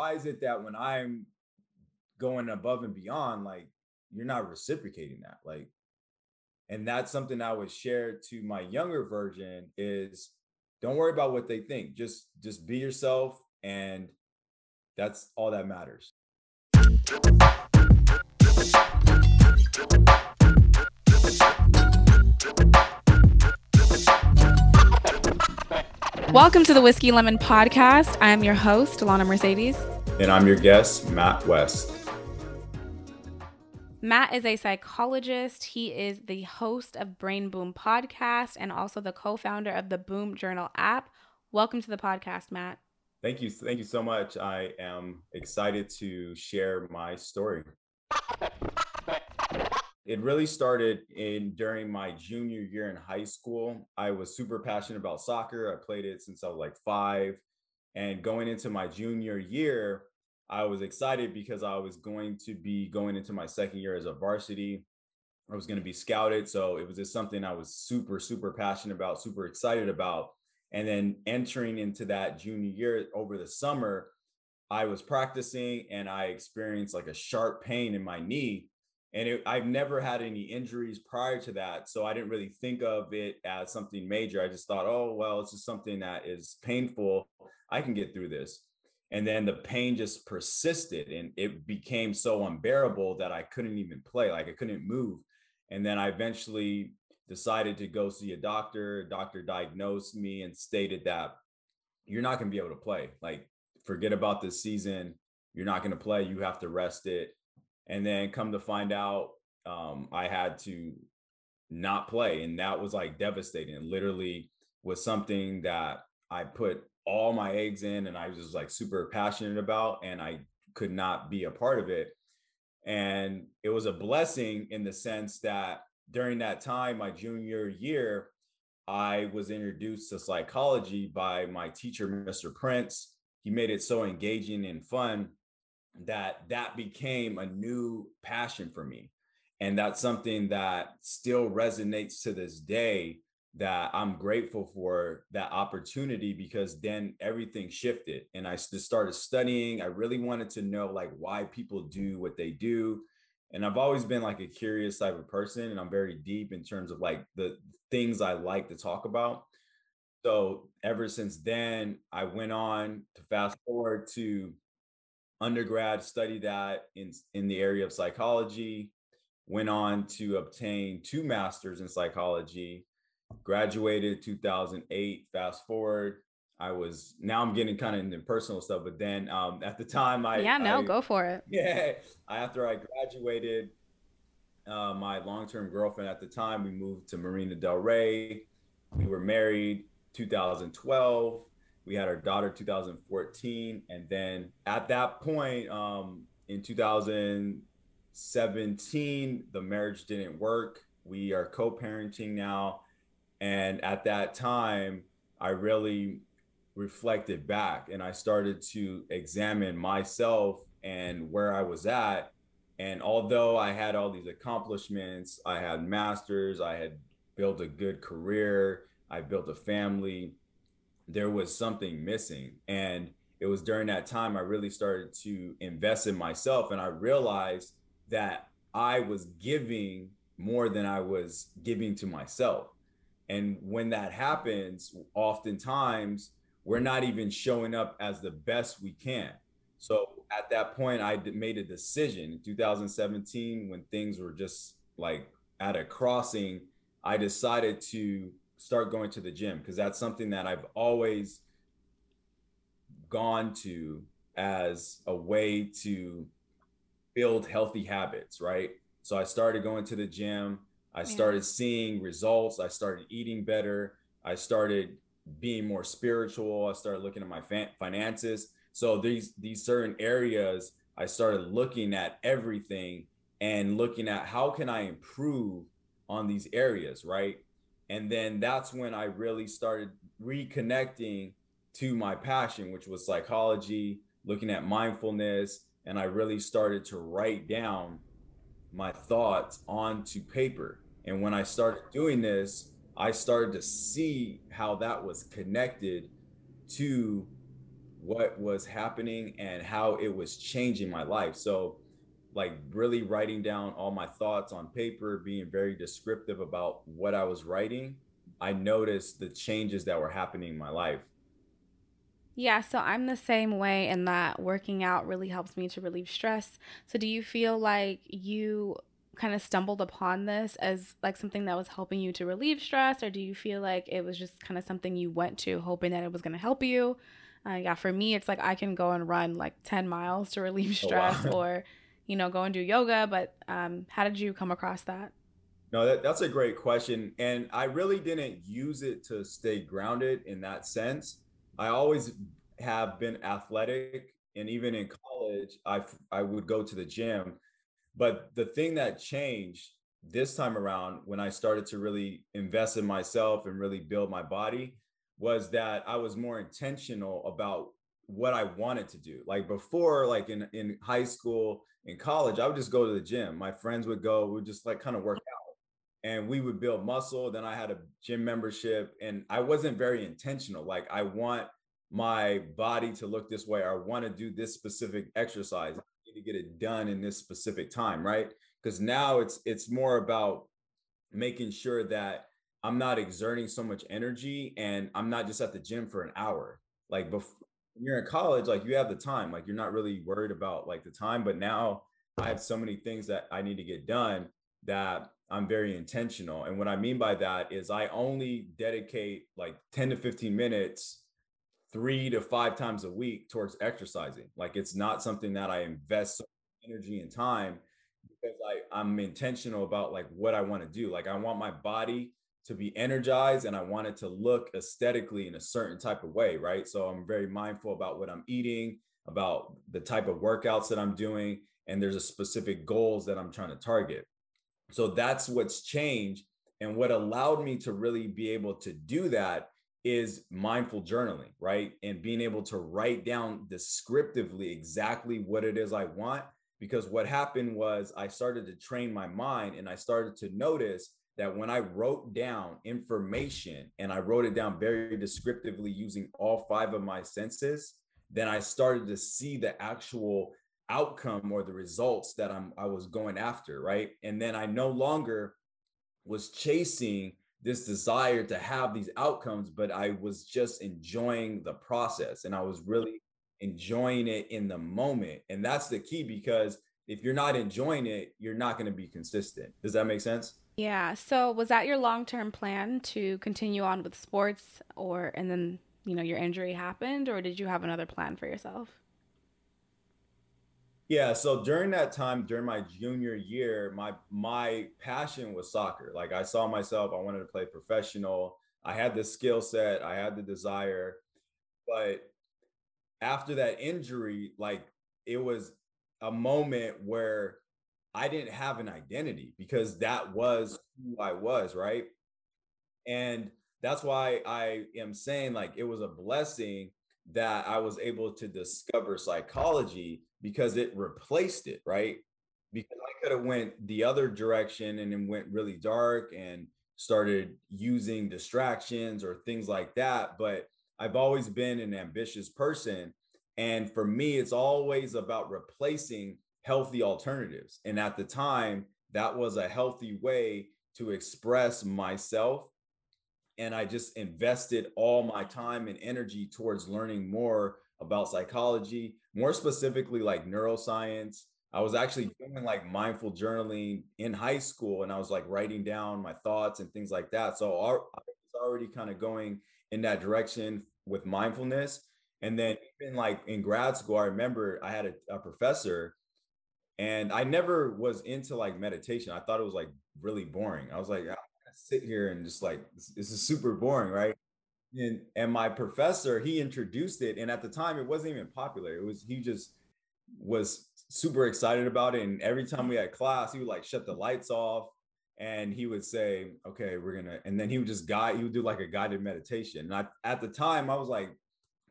why is it that when I'm going above and beyond, like you're not reciprocating that? Like, and that's something I would share to my younger version is don't worry about what they think. Just just be yourself and that's all that matters. Welcome to the Whiskey Lemon Podcast. I am your host, Alana Mercedes. And I'm your guest, Matt West. Matt is a psychologist. He is the host of Brain Boom Podcast and also the co founder of the Boom Journal app. Welcome to the podcast, Matt. Thank you. Thank you so much. I am excited to share my story it really started in during my junior year in high school. I was super passionate about soccer. I played it since I was like five. And going into my junior year, I was excited because I was going to be going into my second year as a varsity. I was going to be scouted. So it was just something I was super, super passionate about, super excited about. And then entering into that junior year over the summer, I was practicing and I experienced like a sharp pain in my knee and it, I've never had any injuries prior to that, so I didn't really think of it as something major. I just thought, oh well, it's just something that is painful. I can get through this. And then the pain just persisted, and it became so unbearable that I couldn't even play. Like I couldn't move. And then I eventually decided to go see a doctor. A doctor diagnosed me and stated that you're not going to be able to play. Like forget about this season. You're not going to play. You have to rest it and then come to find out um, i had to not play and that was like devastating it literally was something that i put all my eggs in and i was just like super passionate about and i could not be a part of it. And it was a blessing in the sense that during that time my junior year i was introduced to psychology by my teacher mr prince. He made it so engaging and fun that that became a new passion for me. And that's something that still resonates to this day that i'm grateful for that opportunity because then everything shifted and i just started studying. I really wanted to know like why people do what they do and i've always been like a curious type of person and i'm very deep in terms of like the things i like to talk about. So ever since then i went on to fast forward to undergrad, studied that in, in the area of psychology, went on to obtain two masters in psychology, graduated 2008. Fast forward, I was now I'm getting kind of into personal stuff, but then um, at the time I yeah no I, go for it yeah after I graduated, uh, my long term girlfriend at the time we moved to Marina Del Rey. We were married 2012 we had our daughter 2014 and then at that point um, in 2017 the marriage didn't work we are co-parenting now and at that time i really reflected back and i started to examine myself and where i was at and although i had all these accomplishments i had masters i had built a good career i built a family there was something missing. And it was during that time I really started to invest in myself. And I realized that I was giving more than I was giving to myself. And when that happens, oftentimes we're not even showing up as the best we can. So at that point, I made a decision in 2017 when things were just like at a crossing. I decided to start going to the gym because that's something that I've always gone to as a way to build healthy habits, right? So I started going to the gym. I started seeing results. I started eating better. I started being more spiritual. I started looking at my finances. So these these certain areas, I started looking at everything and looking at how can I improve on these areas, right? And then that's when I really started reconnecting to my passion, which was psychology, looking at mindfulness. And I really started to write down my thoughts onto paper. And when I started doing this, I started to see how that was connected to what was happening and how it was changing my life. So, like, really writing down all my thoughts on paper, being very descriptive about what I was writing, I noticed the changes that were happening in my life. Yeah, so I'm the same way in that working out really helps me to relieve stress. So do you feel like you kind of stumbled upon this as like something that was helping you to relieve stress or do you feel like it was just kind of something you went to hoping that it was going to help you? Uh, yeah, for me it's like I can go and run like 10 miles to relieve stress oh, wow. or you know, go and do yoga, but um how did you come across that? No, that, that's a great question. And I really didn't use it to stay grounded in that sense. I always have been athletic. And even in college, I, I would go to the gym. But the thing that changed this time around when I started to really invest in myself and really build my body was that I was more intentional about what I wanted to do. Like before, like in, in high school, in college, I would just go to the gym. My friends would go, we would just like kind of work out and we would build muscle. Then I had a gym membership and I wasn't very intentional. Like I want my body to look this way. I want to do this specific exercise. I need to get it done in this specific time, right? Because now it's it's more about making sure that I'm not exerting so much energy and I'm not just at the gym for an hour. Like before you're in college, like you have the time, like you're not really worried about like the time. But now I have so many things that I need to get done that I'm very intentional. And what I mean by that is I only dedicate like 10 to 15 minutes three to five times a week towards exercising. Like it's not something that I invest so energy and time because I, I'm intentional about like what I want to do. Like I want my body to be energized and I want it to look aesthetically in a certain type of way, right? So I'm very mindful about what I'm eating, about the type of workouts that I'm doing, and there's a specific goals that I'm trying to target. So that's what's changed. And what allowed me to really be able to do that is mindful journaling, right? And being able to write down descriptively exactly what it is I want. Because what happened was I started to train my mind and I started to notice that when I wrote down information and I wrote it down very descriptively using all five of my senses, then I started to see the actual outcome or the results that I'm I was going after, right? And then I no longer was chasing this desire to have these outcomes, but I was just enjoying the process and I was really enjoying it in the moment. And that's the key because if you're not enjoying it, you're not going to be consistent. Does that make sense? Yeah. So was that your long-term plan to continue on with sports or and then, you know, your injury happened or did you have another plan for yourself? Yeah, so during that time, during my junior year, my my passion was soccer. Like I saw myself, I wanted to play professional. I had the skill set, I had the desire, but after that injury, like it was a moment where I didn't have an identity because that was who I was, right? And that's why I am saying like it was a blessing that I was able to discover psychology because it replaced it, right? Because I could have went the other direction and then went really dark and started using distractions or things like that. But I've always been an ambitious person. And for me, it's always about replacing healthy alternatives. And at the time, that was a healthy way to express myself. And I just invested all my time and energy towards learning more about psychology, more specifically like neuroscience. I was actually mm-hmm. doing like mindful journaling in high school and I was like writing down my thoughts and things like that. So I was already kind of going in that direction with mindfulness. And then even like in grad school, I remember I had a, a professor and I never was into like meditation. I thought it was like really boring. I was like, I sit here and just like, this, this is super boring, right? And and my professor he introduced it and at the time it wasn't even popular. It was he just was super excited about it and every time we had class he would like shut the lights off and he would say okay we're gonna and then he would just guide he would do like a guided meditation and I, at the time i was like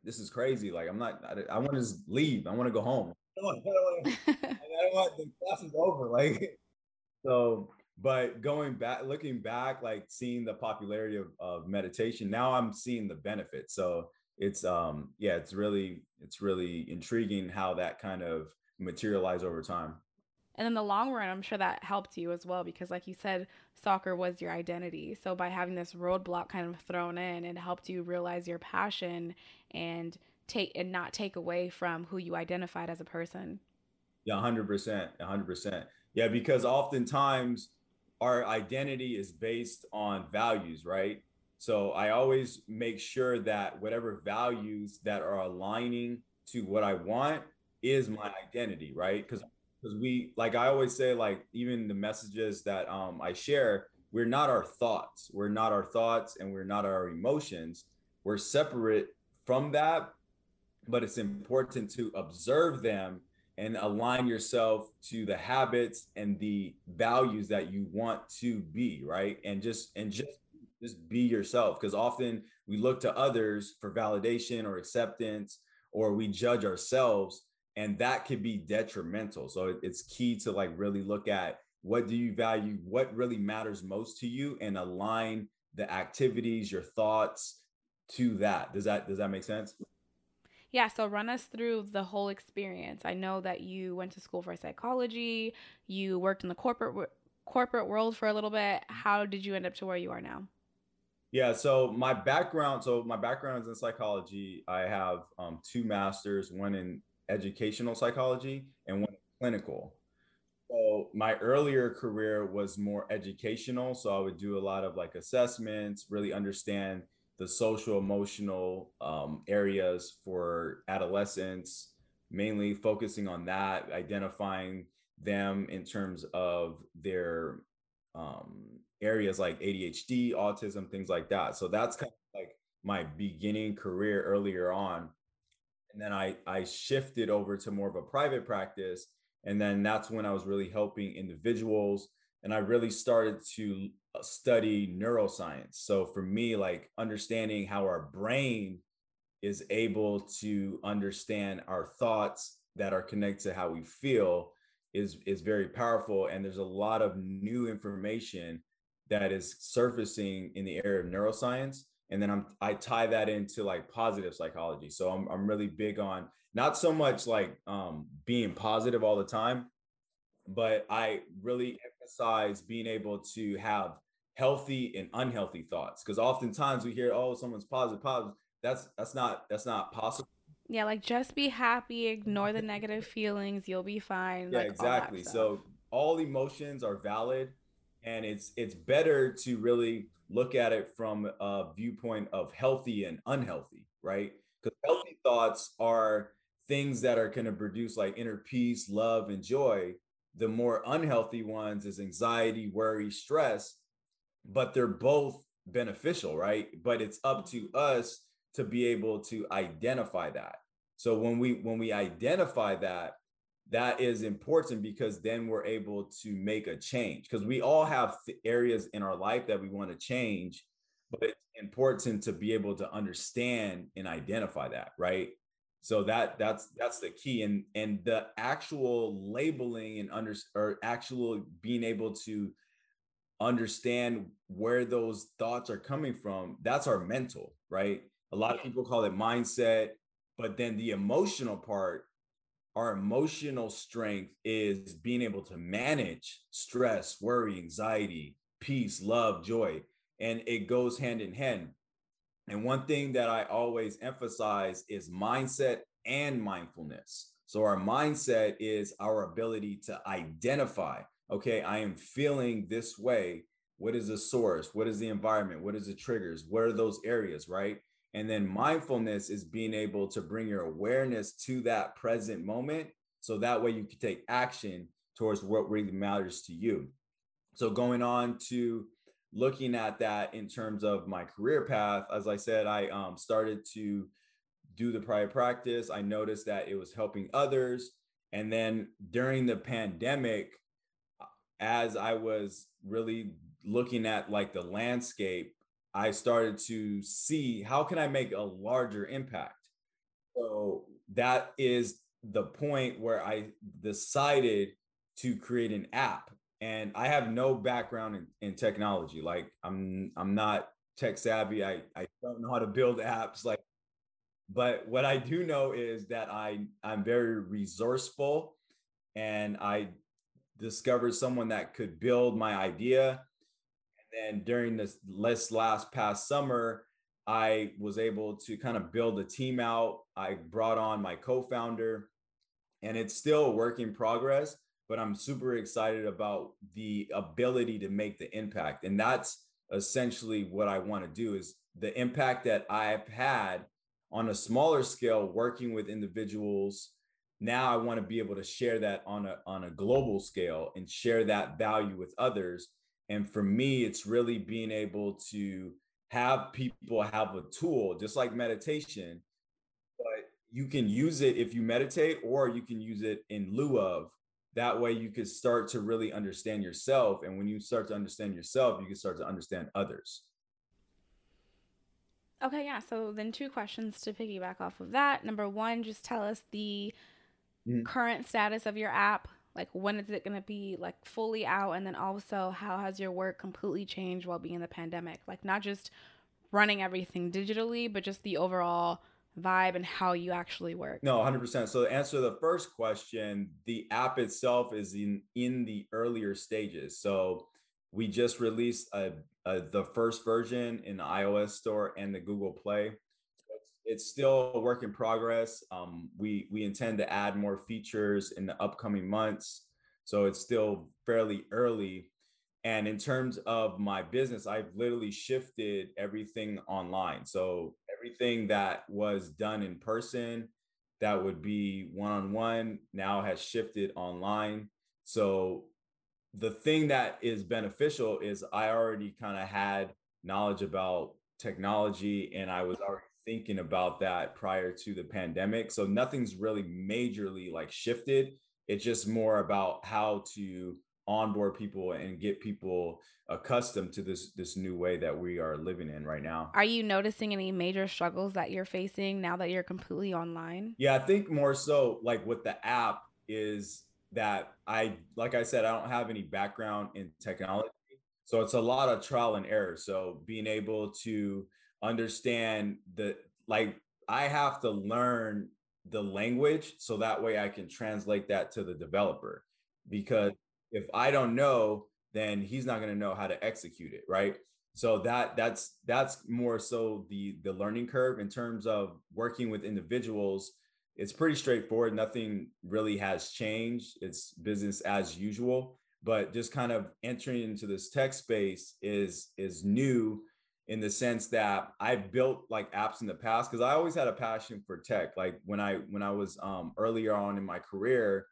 this is crazy like i'm not i, I want to just leave i want to go home. I don't want, want the class is over like so but going back looking back like seeing the popularity of, of meditation now i'm seeing the benefits. So it's um yeah it's really it's really intriguing how that kind of materialize over time. And in the long run i'm sure that helped you as well because like you said soccer was your identity. So by having this roadblock kind of thrown in it helped you realize your passion and take and not take away from who you identified as a person. Yeah 100% 100% yeah because oftentimes our identity is based on values right so I always make sure that whatever values that are aligning to what I want is my identity, right? Because because we like I always say, like even the messages that um I share, we're not our thoughts. We're not our thoughts and we're not our emotions. We're separate from that, but it's important to observe them and align yourself to the habits and the values that you want to be, right? And just and just just be yourself. Because often we look to others for validation or acceptance or we judge ourselves and that could be detrimental. So it's key to like really look at what do you value what really matters most to you and align the activities your thoughts to that. Does that does that make sense yeah, so run us through the whole experience. I know that you went to school for psychology, you worked in the corporate corporate world for a little bit. How did you end up to where you are now? Yeah, so my background, so my background is in psychology. I have um, two masters, one in educational psychology and one in clinical. So my earlier career was more educational. So I would do a lot of like assessments, really understand the social emotional um, areas for adolescents, mainly focusing on that, identifying them in terms of their um, areas like ADHD, autism, things like that. So that's kind of like my beginning career earlier on. And then I I shifted over to more of a private practice. And then that's when I was really helping individuals. And I really started to study neuroscience. So for me, like understanding how our brain is able to understand our thoughts that are connected to how we feel is is very powerful and there's a lot of new information that is surfacing in the area of neuroscience and then I'm I tie that into like positive psychology. So I'm I'm really big on not so much like um being positive all the time, but I really emphasize being able to have healthy and unhealthy thoughts. Because oftentimes we hear oh someone's positive positive. That's that's not that's not possible. Yeah like just be happy ignore the negative feelings you'll be fine yeah like exactly. So all emotions are valid and it's it's better to really look at it from a viewpoint of healthy and unhealthy right? Because healthy thoughts are things that are going to produce like inner peace love and joy the more unhealthy ones is anxiety worry stress but they're both beneficial right? But it's up to us to be able to identify that. So when we when we identify that that is important because then we're able to make a change because we all have areas in our life that we want to change but it's important to be able to understand and identify that right so that that's that's the key and and the actual labeling and under or actual being able to understand where those thoughts are coming from that's our mental right a lot of people call it mindset but then the emotional part our emotional strength is being able to manage stress, worry, anxiety, peace, love, joy, and it goes hand in hand. And one thing that I always emphasize is mindset and mindfulness. So, our mindset is our ability to identify, okay, I am feeling this way. What is the source? What is the environment? What is the triggers? What are those areas, right? And then mindfulness is being able to bring your awareness to that present moment. So that way you can take action towards what really matters to you. So going on to looking at that in terms of my career path, as I said, I um, started to do the private practice. I noticed that it was helping others. And then during the pandemic, as I was really looking at like the landscape I started to see how can I make a larger impact. So that is the point where I decided to create an app. And I have no background in, in technology. Like I'm I'm not tech savvy. I, I don't know how to build apps. Like but what I do know is that I I'm very resourceful and I discovered someone that could build my idea. And then during this last last past summer, I was able to kind of build a team out. I brought on my co-founder and it's still a work in progress, but I'm super excited about the ability to make the impact. And that's essentially what I want to do is the impact that I've had on a smaller scale working with individuals now i want to be able to share that on a on a global scale and share that value with others and for me it's really being able to have people have a tool just like meditation but you can use it if you meditate or you can use it in lieu of that way you could start to really understand yourself and when you start to understand yourself you can start to understand others Okay, yeah. So then two questions to piggyback off of that. Number one, just tell us the mm-hmm. current status of your app. Like when is it going to be like fully out? And then also, how has your work completely changed while being in the pandemic? Like not just running everything digitally, but just the overall vibe and how you actually work. No, 100%. So to answer the first question, the app itself is in in the earlier stages. So we just released a, a, the first version in the iOS store and the Google Play. It's, still a work in progress. Um, we we intend to add more features in the upcoming months, so it's still fairly early. And in terms of my business, I've literally shifted everything online. So everything that was done in person, that would be one on one, now has shifted online. So the thing that is beneficial is I already kind of had knowledge about technology and I was already thinking about that prior to the pandemic. So nothing's really majorly like shifted. It's just more about how to onboard people and get people accustomed to this this new way that we are living in right now. Are you noticing any major struggles that you're facing now that you're completely online? Yeah, I think more so like with the app is that I, like I said, I don't have any background in technology. So it's a lot of trial and error. So being able to understand the, like, I have to learn the language so that way I can translate that to the developer. Because if I don't know, then he's not going to know how to execute it. Right. So that that's that's more so the the learning curve in terms of working with individuals it's pretty straightforward. Nothing really has changed. It's business as usual. But just kind of entering into this tech space is is new in the sense that I've built like apps in the past because I always had a passion for tech. Like when I when I was um, earlier on in my career,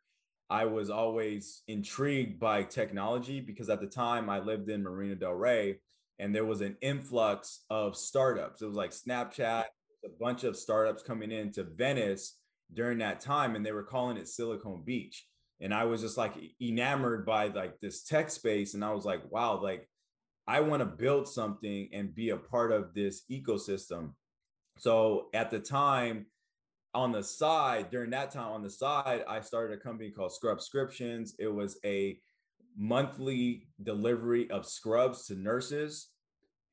I was always intrigued by technology because at the time I lived in Marina Del Rey and there was an influx of startups. It was like Snapchat, a bunch of startups coming into Venice during that time and they were calling it Silicon Beach. And I was just like enamored by like this tech space. And I was like, wow, like I want to build something and be a part of this ecosystem. So at the time, on the side, during that time, on the side, I started a company called Scrubscriptions. It was a monthly delivery of scrubs to nurses.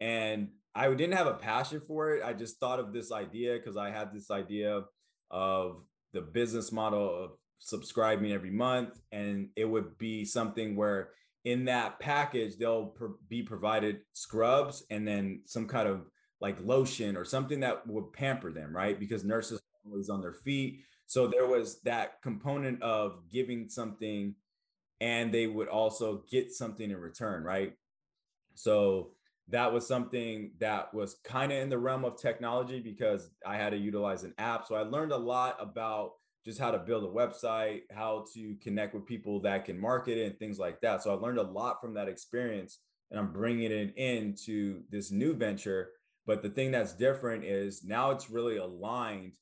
And I didn't have a passion for it. I just thought of this idea because I had this idea of the business model of subscribing every month and it would be something where in that package they'll be provided scrubs and then some kind of like lotion or something that would pamper them right because nurses always on their feet so there was that component of giving something and they would also get something in return right so that was something that was kind of in the realm of technology because I had to utilize an app. So I learned a lot about just how to build a website, how to connect with people that can market it and things like that. So I learned a lot from that experience and I'm bringing it into this new venture. But the thing that's different is now it's really aligned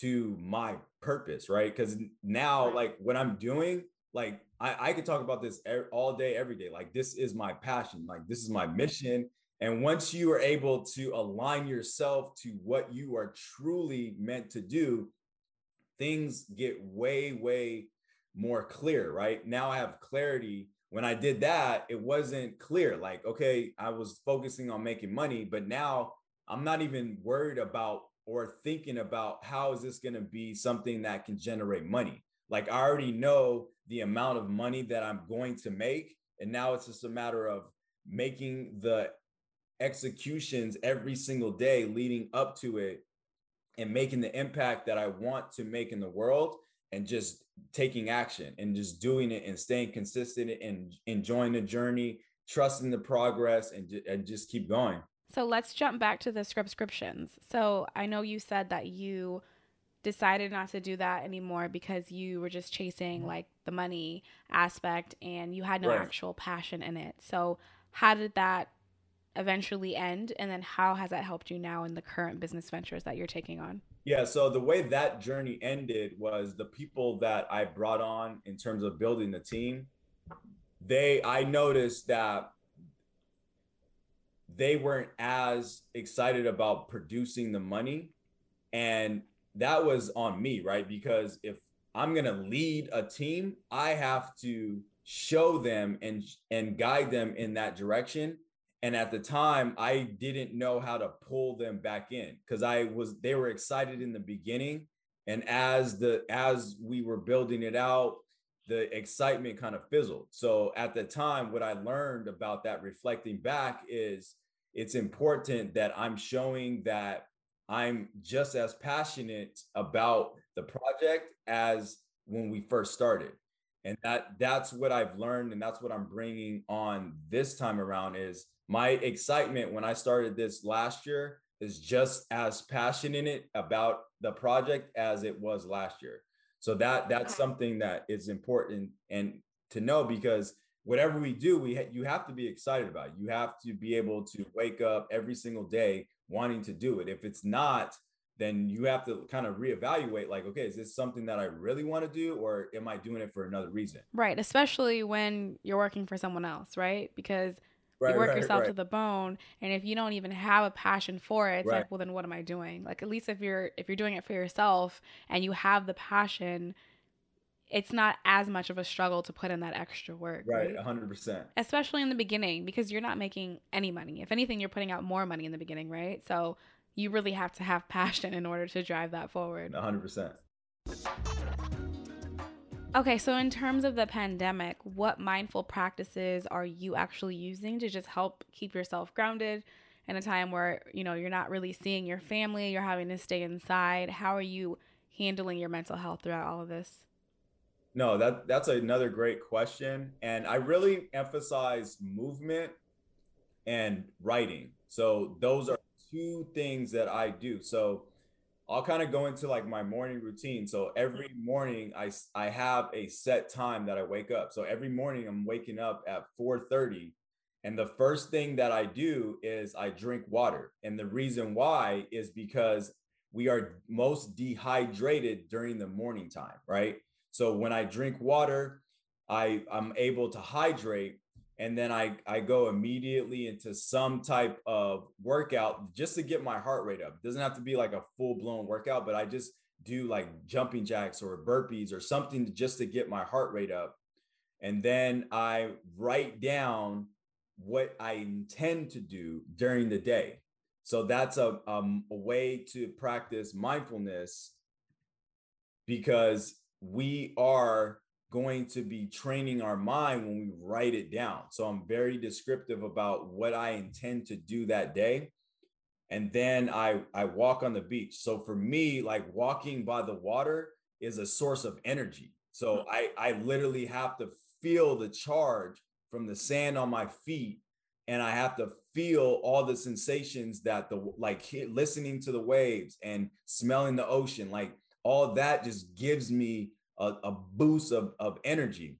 to my purpose, right? Because now, like what I'm doing, like I, I could talk about this all day, every day. Like this is my passion. Like this is my mission. And once you are able to align yourself to what you are truly meant to do, things get way, way more clear, right? Now I have clarity. When I did that, it wasn't clear. Like, okay, I was focusing on making money, but now I'm not even worried about or thinking about how is this going to be something that can generate money. Like I already know the amount of money that I'm going to make. And now it's just a matter of making the executions every single day leading up to it and making the impact that I want to make in the world and just taking action and just doing it and staying consistent and enjoying the journey, trusting the progress and, and just keep going. So let's jump back to the Scrubscriptions. So I know you said that you decided not to do that anymore because you were just chasing mm-hmm. like the money aspect and you had no right. actual passion in it. So how did that eventually end and then how has that helped you now in the current business ventures that you're taking on? Yeah, so the way that journey ended was the people that I brought on in terms of building the team. They I noticed that they weren't as excited about producing the money. And that was on me, right? Because if I'm going to lead a team, I have to show them and and guide them in that direction. And at the time i didn't know how to pull them back in because i was they were excited in the beginning. And as the as we were building it out the excitement kind of fizzled so at the time what i learned about that reflecting back is it's important that i'm showing that i'm just as passionate about the project as when we first started and that that's what i've learned and that's what i'm bringing on this time around is my excitement when I started this last year is just as passionate about the project as it was last year. So that that's something that is important and to know because whatever we do, we ha- you have to be excited about. It. You have to be able to wake up every single day wanting to do it. If it's not, then you have to kind of reevaluate like okay is this something that i really want to do or am i doing it for another reason right especially when you're working for someone else right because Right, you work right, yourself right. to the bone and if you don't even have a passion for it it's like well then what am i doing? Like at least if you're if you're doing it for yourself and you have the passion it's not as much of a struggle to put in that extra work right, right? 100% especially in the beginning because you're not making any money. If anything you're putting out more money in the beginning right? So you really have to have passion in order to drive that forward. 100% Okay, so in terms of the pandemic, what mindful practices are you actually using to just help keep yourself grounded in a time where, you know, you're not really seeing your family, you're having to stay inside? How are you handling your mental health throughout all of this? No, that that's another great question, and I really emphasize movement and writing. So those are two things that I do. So I'll kind of go into like my morning routine. So every mm. morning I I have a set time that I wake up. So every morning I'm waking up at 4:30 and the first thing that I do is I drink water. And the reason why is because we are most dehydrated during the morning time, right? So when I drink water, I I'm able to hydrate and then I I go immediately into some type of workout just to get my heart rate up. It doesn't have to be like a full blown workout, but I just do like jumping jacks or burpees or something just to get my heart rate up. And then I write down what I intend to do during the day. So that's a, um, a way to practice mindfulness because we are going to be training our mind when we write it down. So I'm very descriptive about what I intend to do that day. And then I I walk on the beach. So for me, like walking by the water is a source of energy. So hmm. I I literally have to feel the charge from the sand on my feet and I have to feel all the sensations that the like listening to the waves and smelling the ocean like all that just gives me a, a boost of, of energy.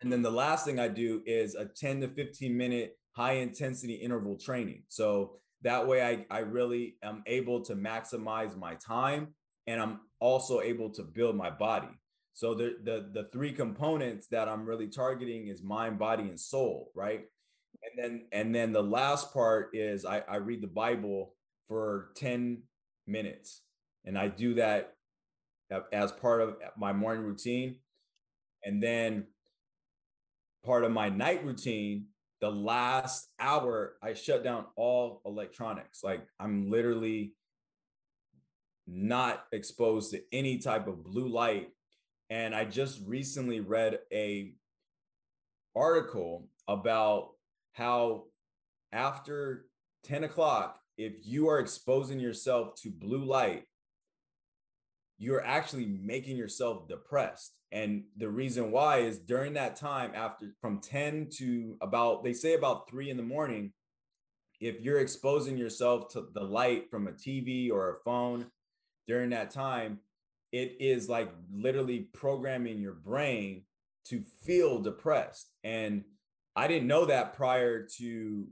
And then the last thing I do is a 10 to 15 minute high intensity interval training. So that way I, I really am able to maximize my time and I'm also able to build my body. So the, the the three components that I'm really targeting is mind, body, and soul, right? And then and then the last part is I, I read the Bible for 10 minutes. And I do that as part of my morning routine. And then part of my night routine, the last hour, I shut down all electronics. Like I'm literally not exposed to any type of blue light. And I just recently read a article about how after 10 o'clock, if you are exposing yourself to blue light, you're actually making yourself depressed. And the reason why is during that time, after from 10 to about, they say about three in the morning, if you're exposing yourself to the light from a TV or a phone during that time, it is like literally programming your brain to feel depressed. And I didn't know that prior to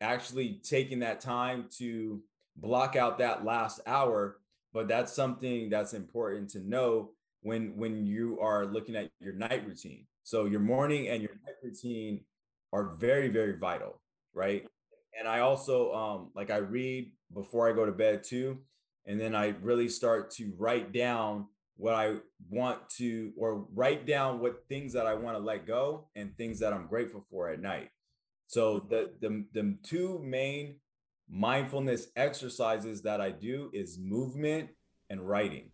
actually taking that time to block out that last hour but that's something that's important to know when when you are looking at your night routine. So your morning and your night routine are very very vital right? And i also um like i read before i go to bed too and then i really start to write down what i want to or write down what things that i want to let go and things that i'm grateful for at night. So the the, the two main mindfulness exercises that I do is movement and writing.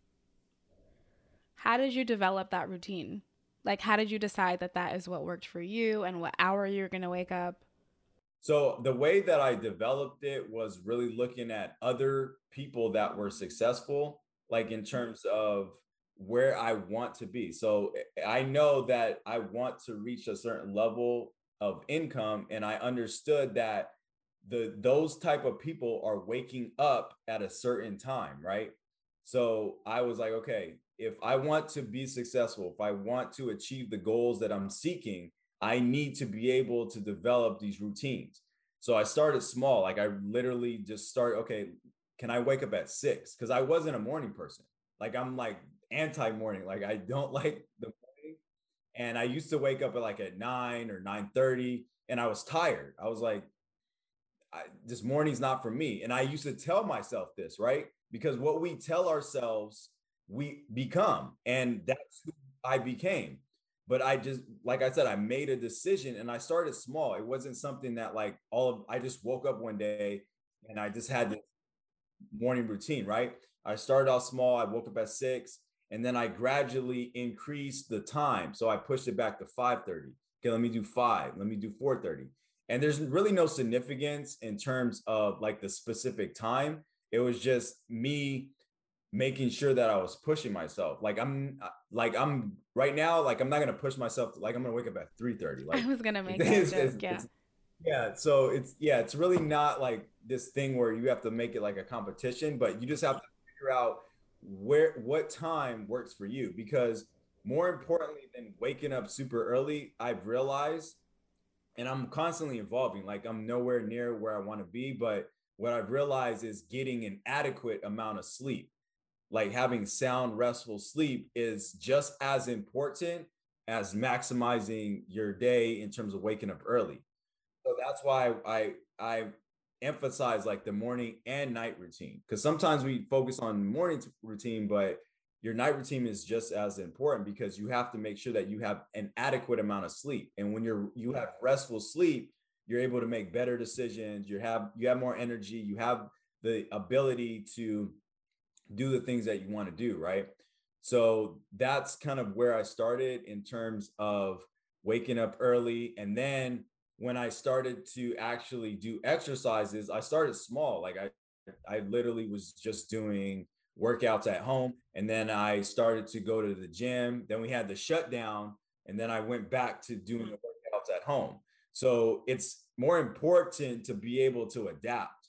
How did you develop that routine? Like, how did you decide that that is what worked for you and what hour you're going to wake up? So, the way that I developed it was really looking at other people that were successful, like in mm-hmm. terms of where I want to be. So, I know that I want to reach a certain level of income, and I understood that the those type of people are waking up at a certain time right? So i was like okay if i want to be successful if i want to achieve the goals that i'm seeking i need to be able to develop these routines. So i started small like i literally just start, okay can i wake up at six? Because i wasn't a morning person. Like i'm like anti morning like i don't like the morning. And i used to wake up at like at 9 or 9 30 and i was tired. I was like I, this morning's not for me. And I used to tell myself this, right? Because what we tell ourselves, we become. And that's who I became. But I just, like I said, I made a decision and I started small. It wasn't something that, like, all of, I just woke up one day and I just had this morning routine, right? I started off small. I woke up at six and then I gradually increased the time. So I pushed it back to 5:30. Okay, let me do five. Let me do 4:30 and there's really no significance in terms of like the specific time. It was just me making sure that i was pushing myself. Like i'm uh, like i'm right now like i'm not gonna push myself like i'm gonna wake up at 3 30 like i was gonna make that joke, it's, yeah. it's, yeah so it's yeah it's really not like this thing where you have to make it like a competition but you just have to figure out where what time works for you. Because more importantly than waking up super early i've realized and I'm constantly evolving. Like I'm nowhere near where I want to be, but what I've realized is getting an adequate amount of sleep. Like having sound, restful sleep is just as important as maximizing your day in terms of waking up early. So that's why I I emphasize like the morning and night routine because sometimes we focus on morning routine, but your night routine is just as important because you have to make sure that you have an adequate amount of sleep. And when you're you have restful sleep, you're able to make better decisions. You have you have more energy. You have the ability to do the things that you want to do, right? So that's kind of where I started in terms of waking up early. And then when I started to actually do exercises, I started small. Like I I literally was just doing workouts at home. And then I started to go to the gym. Then we had the shutdown. And then I went back to doing the workouts at home. So it's more important to be able to adapt.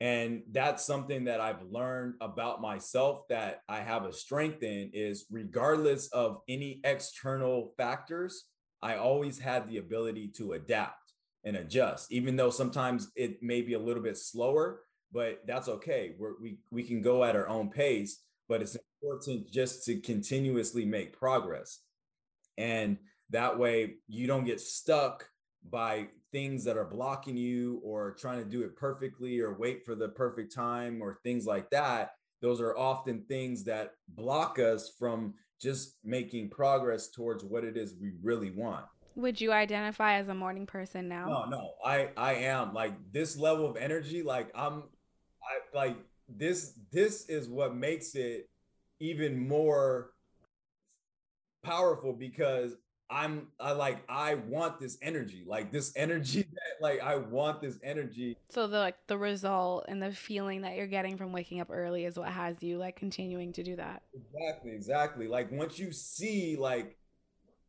And that's something that I've learned about myself that I have a strength in is regardless of any external factors, I always had the ability to adapt and adjust, even though sometimes it may be a little bit slower but that's okay. We're, we we can go at our own pace, but it's important just to continuously make progress, and that way you don't get stuck by things that are blocking you or trying to do it perfectly or wait for the perfect time or things like that. Those are often things that block us from just making progress towards what it is we really want. Would you identify as a morning person now? No, no. I I am like this level of energy like I'm I like this this is what makes it even more powerful because I'm I like I want this energy, like this energy that like I want this energy. So the like the result and the feeling that you're getting from waking up early is what has you like continuing to do that. Exactly, exactly. Like once you see like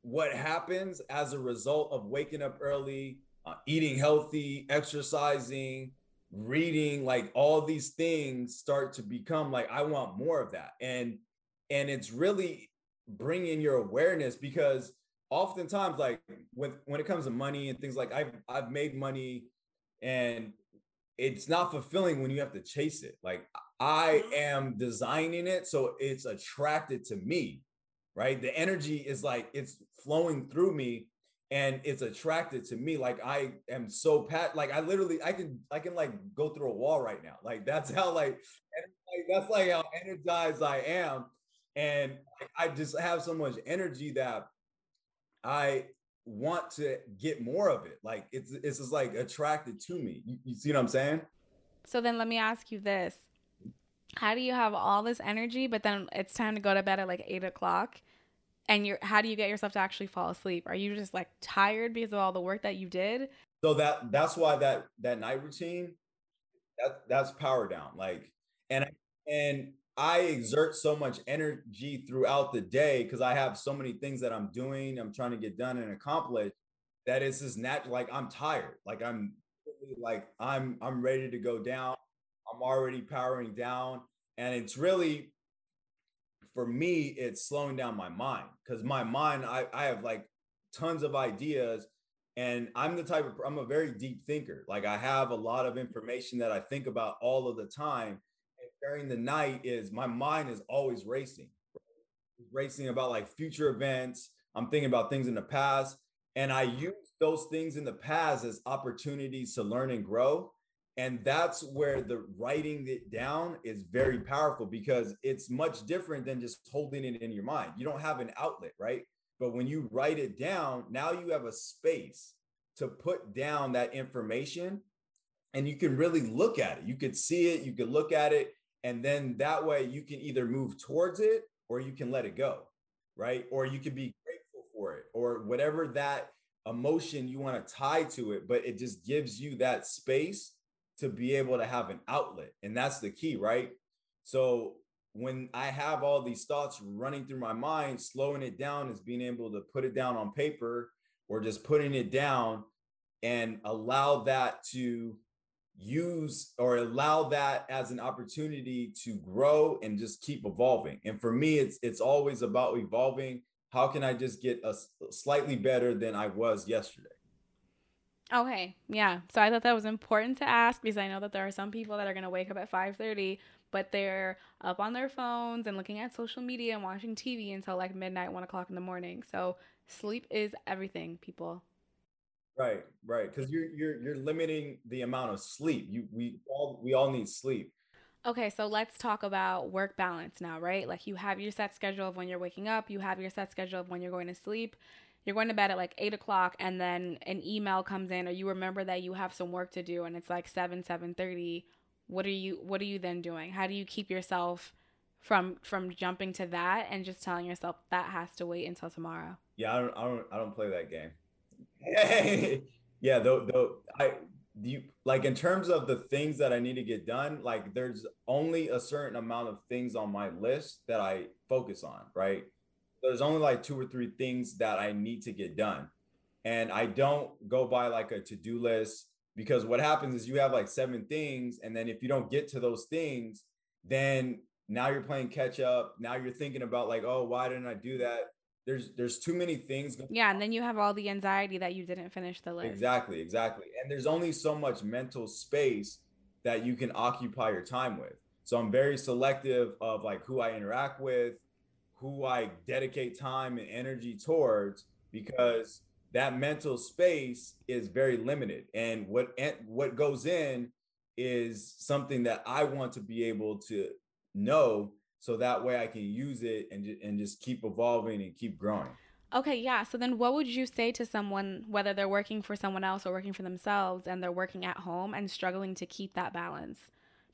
what happens as a result of waking up early, uh, eating healthy, exercising, reading, like all these things start to become like I want more of that. And and it's really bringing your awareness because oftentimes like when when it comes to money and things like I've I've made money and it's not fulfilling when you have to chase it. Like I mm-hmm. am designing it so it's attracted to me, right? The energy is like it's flowing through me and it's attracted to me. Like I am so pat like I literally I can I can like go through a wall right now. Like that's how like, like that's like how energized I am. And I just have so much energy that I want to get more of it. Like it's it's just like attracted to me. You, you see what I'm saying? So then let me ask you this. How do you have all this energy, but then it's time to go to bed at like eight o'clock? And you're how do you get yourself to actually fall asleep? Are you just like tired because of all the work that you did? So that that's why that that night routine, that that's power down. Like and and I exert so much energy throughout the day because I have so many things that I'm doing, I'm trying to get done and accomplish that it's just natural. Like I'm tired. Like I'm like I'm I'm ready to go down. I'm already powering down. And it's really for me, it's slowing down my mind because my mind, I, I have like tons of ideas. And I'm the type of I'm a very deep thinker. Like I have a lot of information that I think about all of the time And during the night is my mind is always racing, racing about like future events. I'm thinking about things in the past. And I use those things in the past as opportunities to learn and grow. And that's where the writing it down is very powerful because it's much different than just holding it in your mind. You don't have an outlet, right? But when you write it down, now you have a space to put down that information and you can really look at it. You could see it, you could look at it, and then that way you can either move towards it or you can let it go, right? Or you can be grateful for it or whatever that emotion you want to tie to it, but it just gives you that space to be able to have an outlet. And that's the key, right? So when I have all these thoughts running through my mind, slowing it down is being able to put it down on paper or just putting it down and allow that to use or allow that as an opportunity to grow and just keep evolving. And for me, it's it's always about evolving. How can I just get a slightly better than I was yesterday? Okay, yeah. So I thought that was important to ask because I know that there are some people that are going to wake up at 5:30 but they're up on their phones and looking at social media and watching TV until like midnight, one o'clock in the morning. So sleep is everything, people. Right, right. Because you're you're you're limiting the amount of sleep. You we all we all need sleep. Okay, so let's talk about work balance now, right? Like you have your set schedule of when you're waking up, you have your set schedule of when you're going to sleep. You're going to bed at like eight o'clock, and then an email comes in, or you remember that you have some work to do, and it's like seven, seven thirty. What are you What are you then doing? How do you keep yourself from from jumping to that and just telling yourself that has to wait until tomorrow? Yeah, I don't, I don't, I don't play that game. yeah, though, though I you like in terms of the things that I need to get done, like there's only a certain amount of things on my list that I focus on, right? There's only like two or three things that I need to get done. And I don't go by like a to-do list because what happens is you have like seven things and then if you don't get to those things, then now you're playing catch up. Now you're thinking about like, oh, why didn't I do that? there's there's too many things yeah and then you have all the anxiety that you didn't finish the list exactly exactly and there's only so much mental space that you can occupy your time with so i'm very selective of like who i interact with who i dedicate time and energy towards because that mental space is very limited and what what goes in is something that i want to be able to know so that way I can use it and and just keep evolving and keep growing. Okay, yeah. So then what would you say to someone whether they're working for someone else or working for themselves and they're working at home and struggling to keep that balance?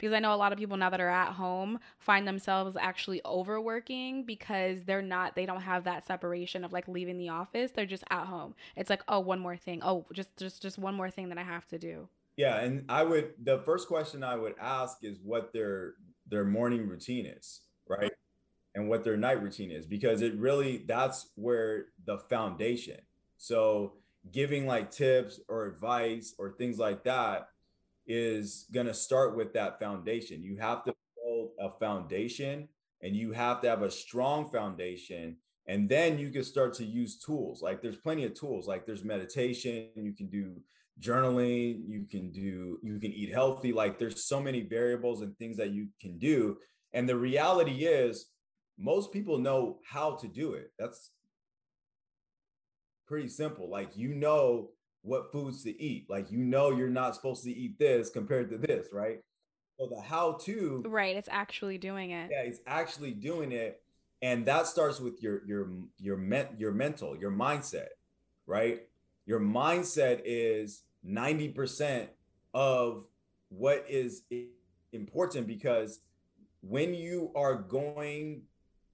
Because I know a lot of people now that are at home find themselves actually overworking because they're not they don't have that separation of like leaving the office. They're just at home. It's like, "Oh, one more thing. Oh, just just just one more thing that I have to do." Yeah, and I would the first question I would ask is what their their morning routine is, right? And what their night routine is because it really that's where the foundation. So giving like tips or advice or things like that is going to start with that foundation. You have to build a foundation and you have to have a strong foundation and then you can start to use tools. Like there's plenty of tools like there's meditation, you can do journaling, you can do you can eat healthy. Like there's so many variables and things that you can do. And the reality is most people know how to do it. That's pretty simple. Like you know what foods to eat. Like you know you're not supposed to eat this compared to this, right? So the how to Right, it's actually doing it. Yeah, it's actually doing it. And that starts with your your your men, your mental, your mindset, right? Your mindset is 90% of what is important because when you are going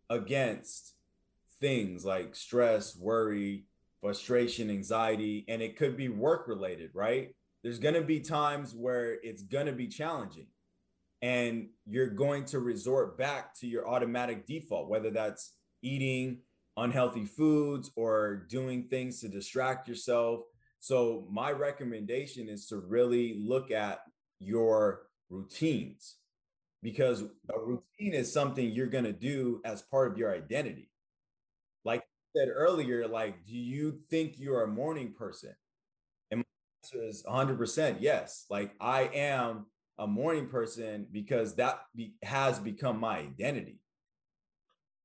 against things like stress, worry, frustration, anxiety, and it could be work related, right? There's going to be times where it's going to be challenging and you're going to resort back to your automatic default, whether that's eating unhealthy foods or doing things to distract yourself. So, my recommendation is to really look at your routines because a routine is something you're going to do as part of your identity. Said earlier, like, do you think you're a morning person? And my answer is 100% yes. Like, I am a morning person because that be, has become my identity.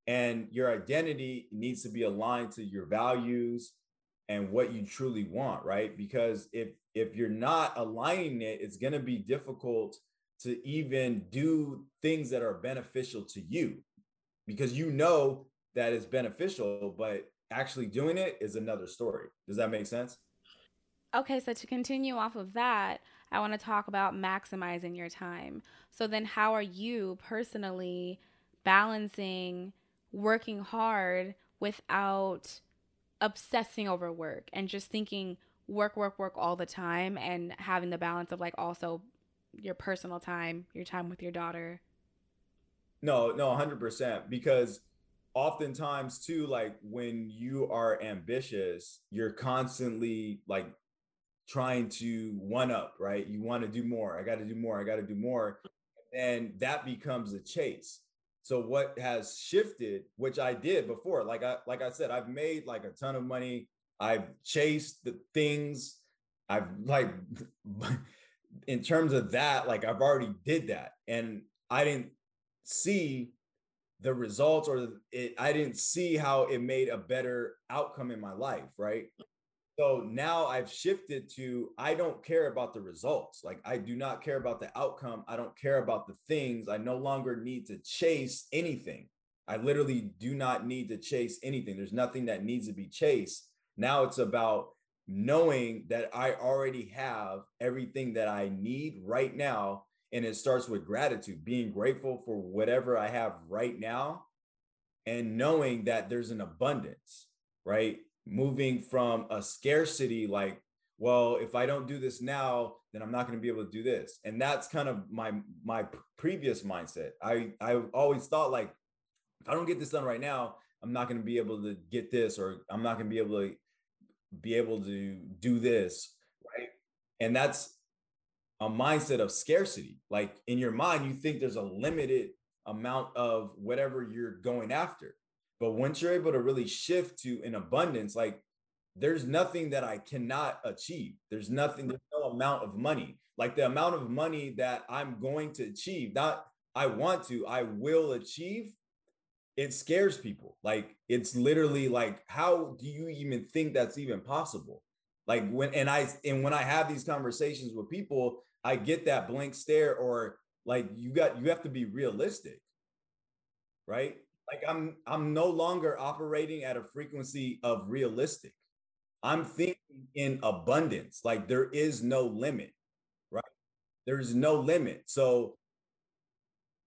And your identity needs to be aligned to your values and what you truly want, right? Because if if you're not aligning it, it's going to be difficult to even do things that are beneficial to you because you know that is beneficial, but actually doing it is another story. Does that make sense? Okay, so to continue off of that, I want to talk about maximizing your time. So then how are you personally balancing working hard without obsessing over work and just thinking work work work all the time and having the balance of like also your personal time, your time with your daughter? No, no, 100% because oftentimes too like when you are ambitious you're constantly like trying to one up right? You want to do more i got to do more i got to do more. And that becomes a chase. So what has shifted which i did before like i like i said i've made like a ton of money. I've chased the things. I've like in terms of that like i've already did that. And i didn't see the results or it, I didn't see how it made a better outcome in my life, right? So now I've shifted to I don't care about the results. Like I do not care about the outcome. I don't care about the things. I no longer need to chase anything. I literally do not need to chase anything. There's nothing that needs to be chased. Now it's about knowing that I already have everything that I need right now and it starts with gratitude, being grateful for whatever I have right now and knowing that there's an abundance, right? Moving from a scarcity, like, well, if I don't do this now, then I'm not going to be able to do this. And that's kind of my my previous mindset. I I always thought like if I don't get this done right now, I'm not going to be able to get this or I'm not going to be able to be able to do this, right? And that's a mindset of scarcity. Like in your mind, you think there's a limited amount of whatever you're going after. But once you're able to really shift to an abundance, like there's nothing that I cannot achieve. There's nothing, there's no amount of money. Like the amount of money that I'm going to achieve, not I want to, I will achieve. It scares people. Like it's literally like, how do you even think that's even possible? Like when and I and when I have these conversations with people, I get that blank stare or like you got you have to be realistic. Right? Like I'm I'm no longer operating at a frequency of realistic. I'm thinking in abundance. Like there is no limit. Right? There's no limit. So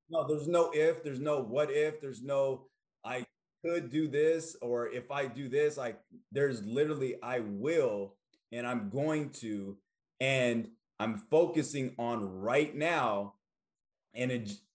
no, there's no if, there's no what if, there's no I could do this, or if I do this, like there's literally I will and I'm going to, and I'm focusing on right now, and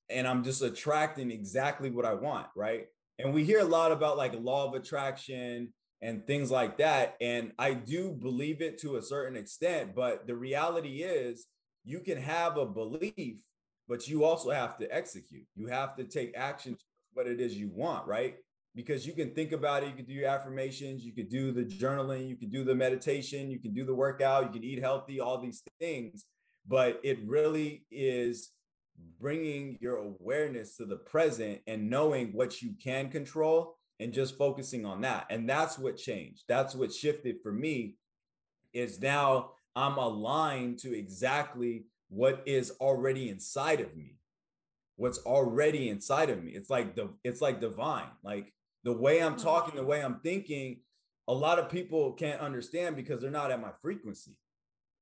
and I'm just attracting exactly what I want, right? And we hear a lot about like law of attraction and things like that. And I do believe it to a certain extent, but the reality is you can have a belief, but you also have to execute. You have to take action to what it is you want, right? Because you can think about it, you can do your affirmations, you can do the journaling, you can do the meditation, you can do the workout, you can eat healthy, all these things. But it really is bringing your awareness to the present and knowing what you can control and just focusing on that. And that's what changed. That's what shifted for me is now I'm aligned to exactly what is already inside of me. What's already inside of me. It's like the it's like divine. Like the way I'm mm-hmm. talking, the way I'm thinking, a lot of people can't understand because they're not at my frequency.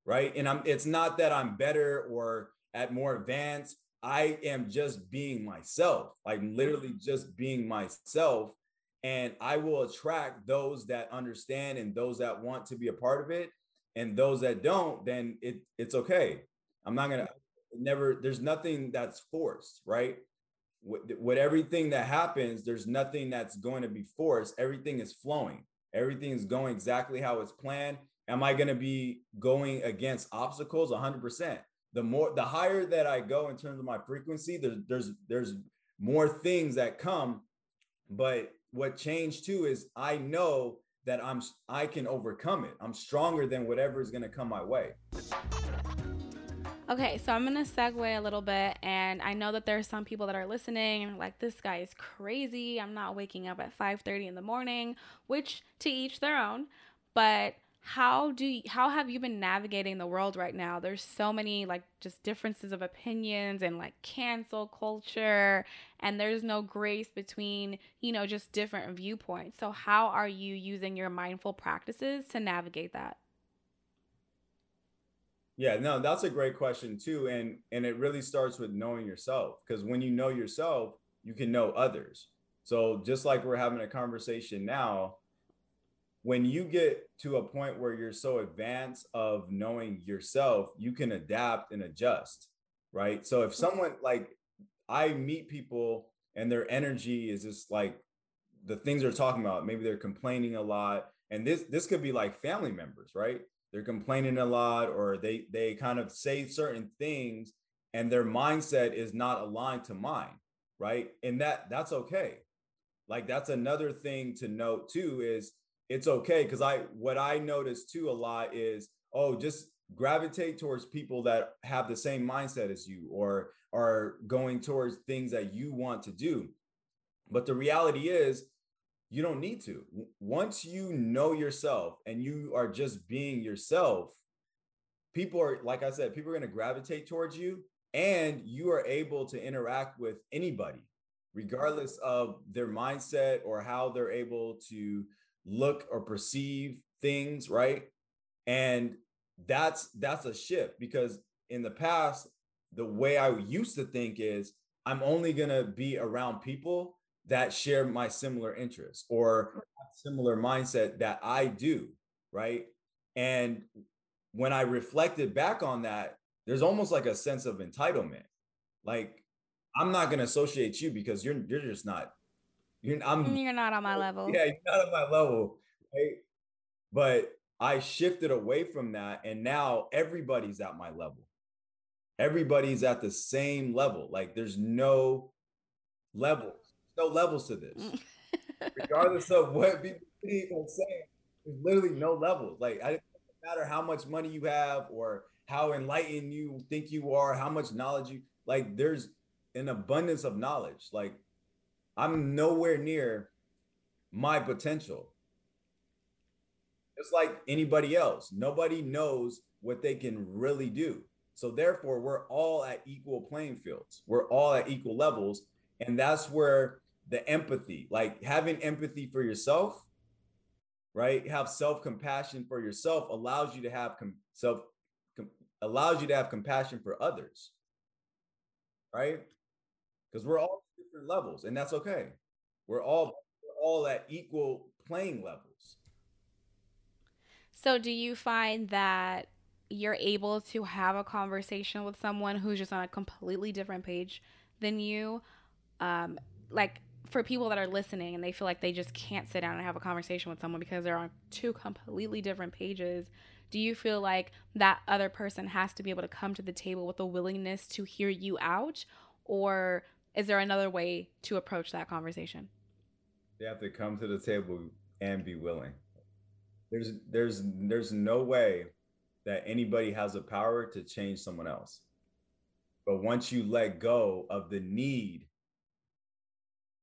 Right? And I'm it's not that I'm better or at more advanced. I am just being myself. I'm literally just being myself and I will attract those that understand and those that want to be a part of it. And those that don't, then it it's okay. I'm not gonna never. There's nothing that's forced, right? With, everything that happens, there's nothing that's going to be forced. Everything is flowing. Everything is going exactly how it's planned. Am I going to be going against obstacles? 100%. The more, the higher that I go in terms of my frequency, there's there's there's more things that come, but what changed too is I know that I'm I can overcome it. I'm stronger than whatever is going to come my way. Okay, so I'm gonna segue a little bit, and I know that there are some people that are listening and like, this guy is crazy. I'm not waking up at 5:30 in the morning, which to each their own. But how do you, how have you been navigating the world right now there's so many like just differences of opinions and like cancel culture and there's no grace between you know just different viewpoints so how are you using your mindful practices to navigate that yeah no that's a great question too and and it really starts with knowing yourself because when you know yourself you can know others so just like we're having a conversation now when you get to a point where you're so advanced of knowing yourself, you can adapt and adjust, right? So if someone like I meet people and their energy is just like the things they're talking about, maybe they're complaining a lot, and this this could be like family members, right? They're complaining a lot, or they they kind of say certain things, and their mindset is not aligned to mine, right? And that that's okay. Like that's another thing to note too is it's okay because I what I notice too a lot is oh just gravitate towards people that have the same mindset as you or are going towards things that you want to do. But the reality is you don't need to. Once you know yourself and you are just being yourself, people are like I said, people are going to gravitate towards you and you are able to interact with anybody regardless of their mindset or how they're able to look or perceive things, right? And that's that's a shift because in the past, the way I used to think is I'm only gonna be around people that share my similar interests or similar mindset that I do, right? And when I reflected back on that, there's almost like a sense of entitlement. Like I'm not going to associate you because you're you're just not you're, I'm, you're not on my oh, level. Yeah, you're not on my level. Right? But I shifted away from that. And now everybody's at my level. Everybody's at the same level. Like there's no levels, no levels to this. Mm. Regardless of what people say, there's literally no levels. Like I, it doesn't matter how much money you have or how enlightened you think you are, how much knowledge you like, there's an abundance of knowledge. Like I'm nowhere near my potential. It's like anybody else, nobody knows what they can really do. So therefore, we're all at equal playing fields. We're all at equal levels, and that's where the empathy, like having empathy for yourself, right? Have self-compassion for yourself allows you to have com- self com- allows you to have compassion for others. Right? because we're all different levels, and that's okay. We're all we're all at equal playing levels. So, do you find that you're able to have a conversation with someone who's just on a completely different page than you? Um, like for people that are listening and they feel like they just can't sit down and have a conversation with someone because they're on two completely different pages do you feel like that other person has to be able to come to the table with a willingness to hear you out? Or is there another way to approach that conversation? They have to come to the table and be willing. There's there's there's no way that anybody has the power to change someone else. But once you let go of the need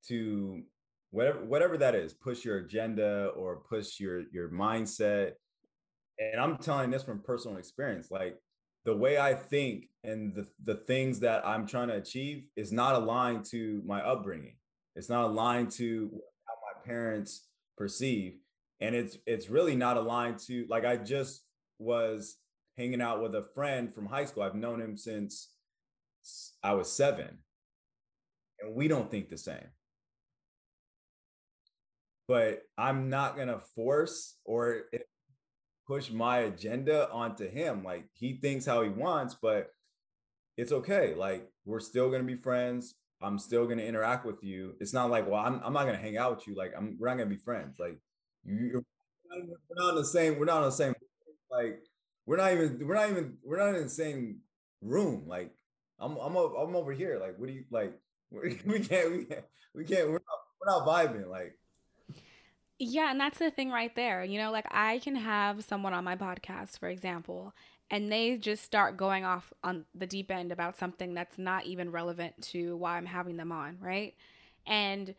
to whatever whatever that is push your agenda or push your your mindset. And i'm telling this from personal experience like the way i think and the, the things that i'm trying to achieve is not aligned to my upbringing. It's not aligned to how my parents perceive. And it's it's really not aligned to like i just was hanging out with a friend from high school. I've known him since i was seven. And we don't think the same but I'm not gonna force or push my agenda onto him. Like he thinks how he wants, but it's okay. Like we're still gonna be friends. I'm still gonna interact with you. It's not like, well, I'm, I'm not gonna hang out with you. Like I'm we're not gonna be friends. Like you we're not on the same, we're not on the same like we're not even we're not even we're not in the same room. Like I'm I'm I'm over here. Like what do you like we can't we can't we can't we're not we're not vibing. Like yeah, and that's the thing right there. You know, like I can have someone on my podcast, for example, and they just start going off on the deep end about something that's not even relevant to why I'm having them on, right? And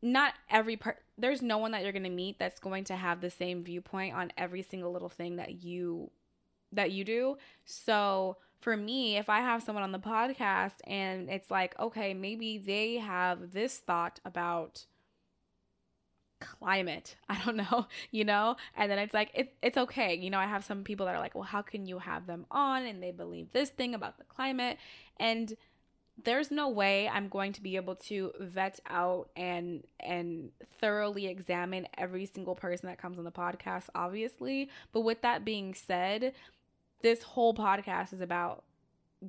not every part there's no one that you're going to meet that's going to have the same viewpoint on every single little thing that you that you do. So, for me, if I have someone on the podcast and it's like, okay, maybe they have this thought about climate. I don't know, you know? And then it's like, it, it's okay. You know, I have some people that are like, well, how can you have them on? And they believe this thing about the climate. And there's no way I'm going to be able to vet out and and thoroughly examine every single person that comes on the podcast obviously but with that being said this whole podcast is about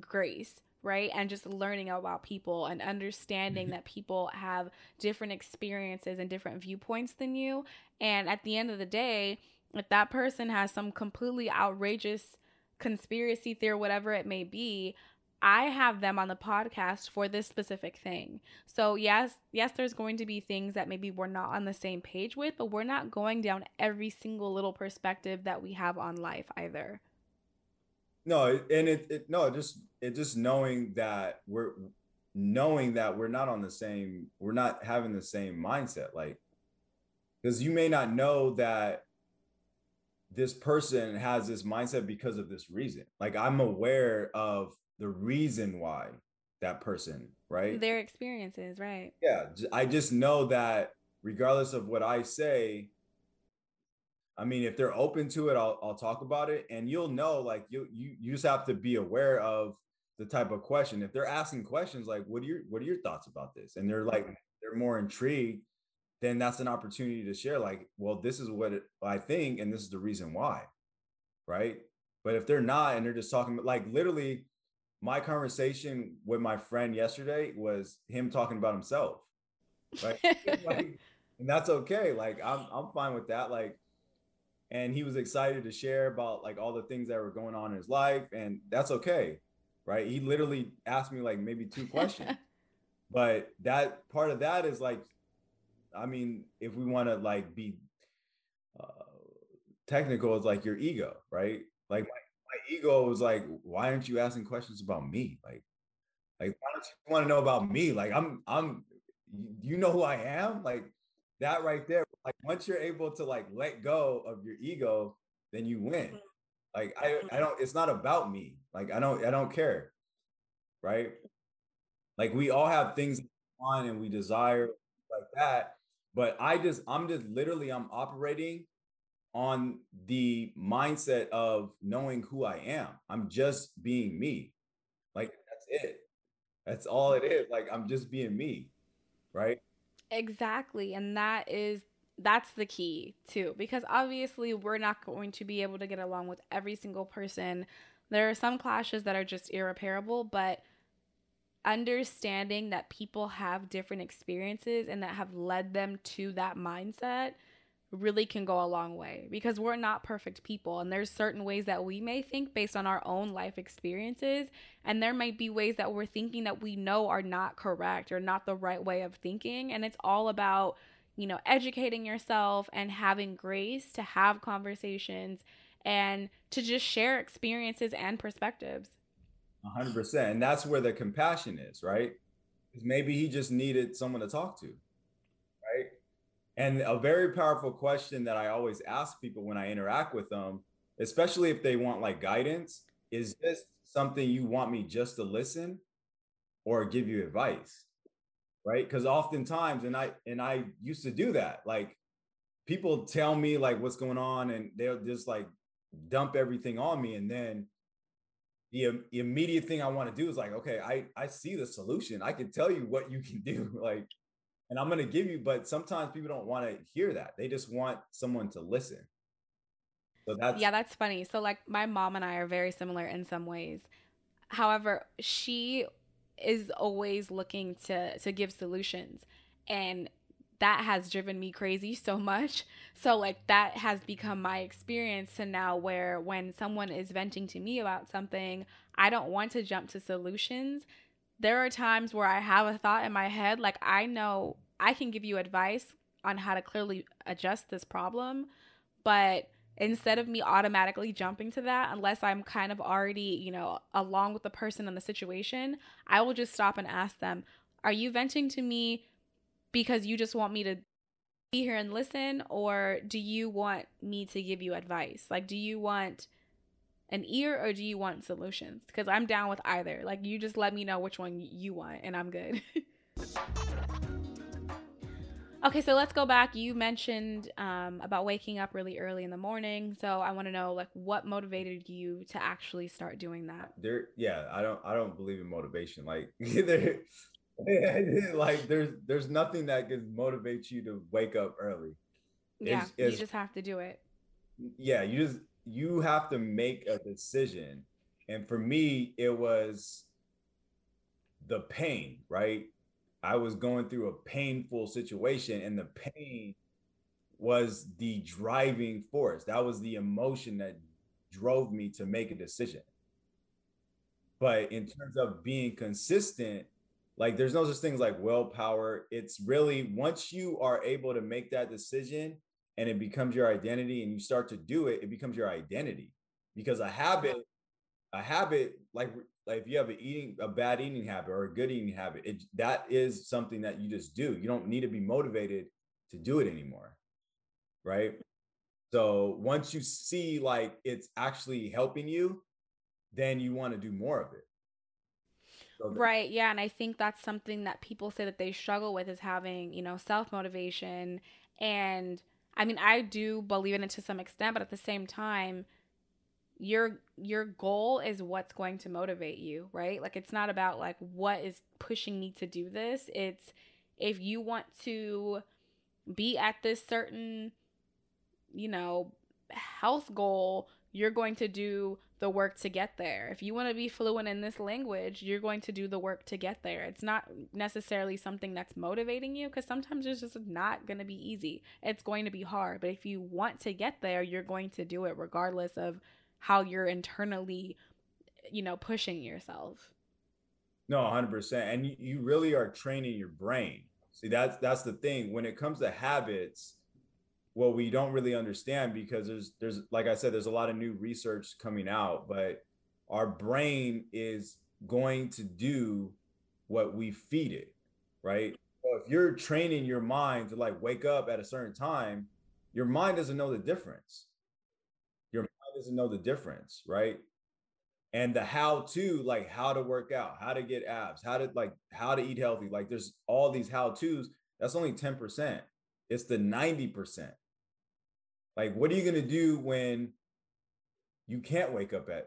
grace right? And just learning about people and understanding mm-hmm. that people have different experiences and different viewpoints than you. And at the end of the day, if that person has some completely outrageous conspiracy theory, whatever it may be, I have them on the podcast for this specific thing. So yes, yes, there's going to be things that maybe we're not on the same page with, but we're not going down every single little perspective that we have on life either. No, and it, it no, just it just knowing that we're knowing that we're not on the same, we're not having the same mindset. Like, because you may not know that this person has this mindset because of this reason. Like, I'm aware of the reason why that person, right? Their experiences, right? Yeah. I just know that regardless of what I say, I mean, if they're open to it, I'll, I'll talk about it, and you'll know. Like you, you, you just have to be aware of the type of question. If they're asking questions like, "What are your, what are your thoughts about this?" and they're like, they're more intrigued, then that's an opportunity to share. Like, well, this is what I think, and this is the reason why, right? But if they're not, and they're just talking, like literally, my conversation with my friend yesterday was him talking about himself, right? like, and that's okay. Like, I'm, I'm fine with that. Like and he was excited to share about like all the things that were going on in his life and that's okay right? He literally asked me like maybe two questions. But that part of that is like i mean if we want to like be uh, technical it's like your ego right? Like my, my ego was like why aren't you asking questions about me? Like like why don't you want to know about me? Like i'm i'm you know who i am? Like that right there like once you're able to like let go of your ego then you win mm-hmm. like i i mm-hmm. don't it's not about me like i don't i don't care right like we all have things on and we desire like that but i just i'm just literally i'm operating on the mindset of knowing who i am i'm just being me like that's it That's all it is. Like I'm just being me, right? Exactly. And that is that's the key too because obviously we're not going to be able to get along with every single person. There are some clashes that are just irreparable, but understanding that people have different experiences and that have led them to that mindset really can go a long way because we're not perfect people and there's certain ways that we may think based on our own life experiences and there might be ways that we're thinking that we know are not correct or not the right way of thinking and it's all about you know educating yourself and having grace to have conversations and to just share experiences and perspectives. 100% and that's where the compassion is right? Because maybe he just needed someone to talk to right? And a very powerful question that I always ask people when I interact with them, especially if they want like guidance, is this something you want me just to listen or give you advice? Right? Because oftentimes, and I and I used to do that. Like people tell me like what's going on, and they'll just like dump everything on me, and then the, immediate thing I want to do is like, okay, I I see the solution. I can tell you what you can do. Like and I'm going to give you, but sometimes people don't want to hear that. They just want someone to listen. So that's yeah, that's funny. So like my mom and I are very similar in some ways. However, she is always looking to to give solutions and that has driven me crazy so much. So like that has become my experience to now where when someone is venting to me about something, I don't want to jump to solutions there are times where I have a thought in my head, like I know I can give you advice on how to clearly adjust this problem, but instead of me automatically jumping to that, unless I'm kind of already, you know, along with the person in the situation, I will just stop and ask them, Are you venting to me because you just want me to be here and listen? Or do you want me to give you advice? Like, do you want an ear or do you want solutions? Because I'm down with either. Like, you just let me know which one you want, and I'm good. okay, so let's go back. You mentioned um, about waking up really early in the morning. So I want to know, like, what motivated you to actually start doing that? There, yeah, I don't, I don't believe in motivation. Like, there, like there's, there's nothing that can motivate you to wake up early. Yeah, it's, it's, you just have to do it. Yeah, you just you have to make a decision. And for me, it was the pain, right? I was going through a painful situation, and the pain was the driving force. That was the emotion that drove me to make a decision. But in terms of being consistent, like there's no such things like willpower. It's really once you are able to make that decision and it becomes your identity and you start to do it, it becomes your identity. Because a habit, a habit, like like if you have a eating a bad eating habit or a good eating habit, it that is something that you just do. You don't need to be motivated to do it anymore. Right. So once you see like it's actually helping you, then you want to do more of it. So right. Yeah. And I think that's something that people say that they struggle with is having, you know, self motivation and I mean, I do believe in it to some extent, but at the same time, your your goal is what's going to motivate you, right? Like it's not about like what is pushing me to do this. It's if you want to be at this certain you know, health goal, you're going to do the work to get there. If you want to be fluent in this language, you're going to do the work to get there. It's not necessarily something that's motivating you because sometimes it's just not going to be easy. It's going to be hard. But if you want to get there, you're going to do it regardless of how you're internally, you know, pushing yourself. No, 100%. And you really are training your brain. See, that's that's the thing when it comes to habits, what we don't really understand because there's there's like I said, there's a lot of new research coming out, but our brain is going to do what we feed it, right? If you're training your mind to like wake up at a certain time, your mind doesn't know the difference. Doesn't know the difference, right? And the how to, like how to work out, how to get abs, how to like how to eat healthy. Like there's all these how to's. That's only 10%. It's the 90%. Like, what are you to do when you can't wake up at,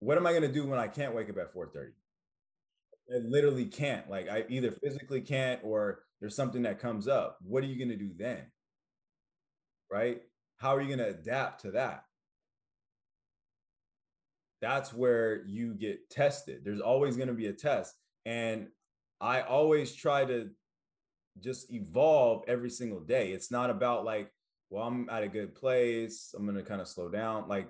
what am I to do when I can't wake up at 4.30? I literally can't. Like I either physically can't or there's something that comes up. What are you going to do then? Right? How are you going to adapt to that? That's where you get tested. There's always going to be a test. And I always try to just evolve every single day. It's not about like, well, I'm at a good place. I'm going to kind of slow down. Like,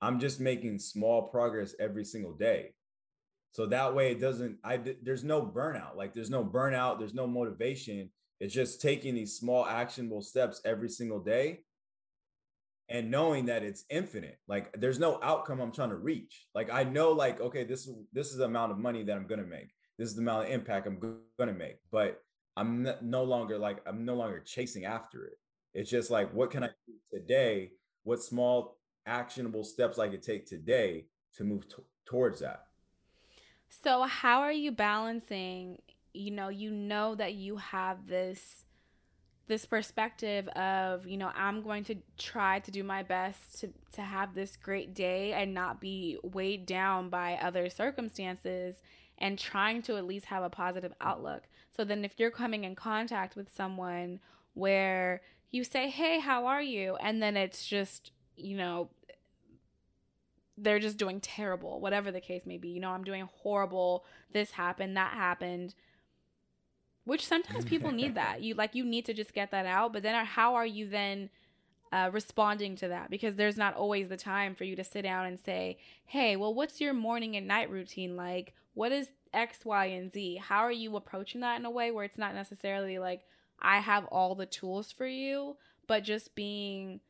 I'm just making small progress every single day. So that way it doesn't, I, there's no burnout. Like, there's no burnout, there's no motivation. It's just taking these small actionable steps every single day and knowing that it's infinite like there's no outcome i'm trying to reach. Like i know like okay this is this is the amount of money that i'm going to make. This is the amount of impact i'm going to make but i'm no longer like i'm no longer chasing after it. It's just like what can i do today? What small actionable steps i could take today to move t- towards that? So how are you balancing you know you know that you have this this perspective of you know i'm going to try to do my best to to have this great day and not be weighed down by other circumstances and trying to at least have a positive outlook. So then if you're coming in contact with someone where you say hey how are you? and then it's just you know they're just doing terrible whatever the case may be. You know i'm doing horrible. This happened that happened which sometimes people need that. You like you need to just get that out but then how are you then uh, responding to that? Because there's not always the time for you to sit down and say hey well what's your morning and night routine like? What is x y and z? How are you approaching that in a way where it's not necessarily like i have all the tools for you but just being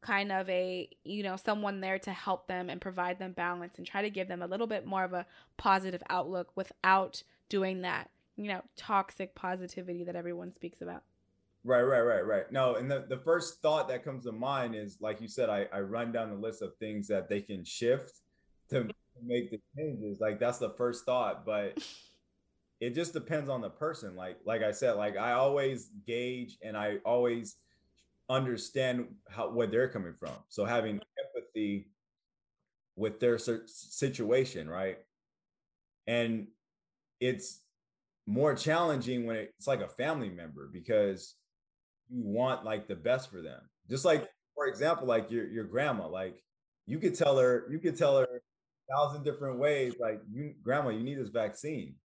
kind of a you know someone there to help them and provide them balance and try to give them a little bit more of a positive outlook without doing that you know, toxic positivity that everyone speaks about. Right, right, right, right. No, and the, the first thought that comes to mind is like you said, I, I run down the list of things that they can shift to make the changes. Like that's the first thought, but it just depends on the person. Like like I said, like I always gauge and I always understand how where they're coming from. So having mm-hmm. empathy with their situation, right? And it's more challenging when it's like a family member because you want like the best for them. Just like, for example, like your your grandma, like you could tell her, you could tell her a thousand different ways, like you grandma, you need this vaccine.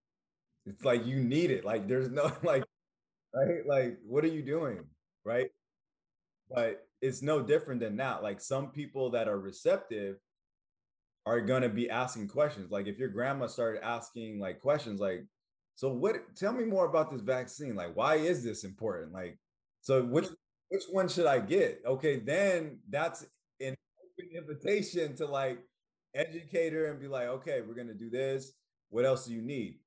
It's like you need it. Like there's no like, right? Like, what are you doing? Right. But it's no different than that. Like some people that are receptive are gonna be asking questions. Like if your grandma started asking like questions like, so what tell me more about this vaccine. Like, why is this important? Like, so which which one should I get? Okay, then that's an open invitation to like educate her and be like, okay, we're gonna do this. What else do you need?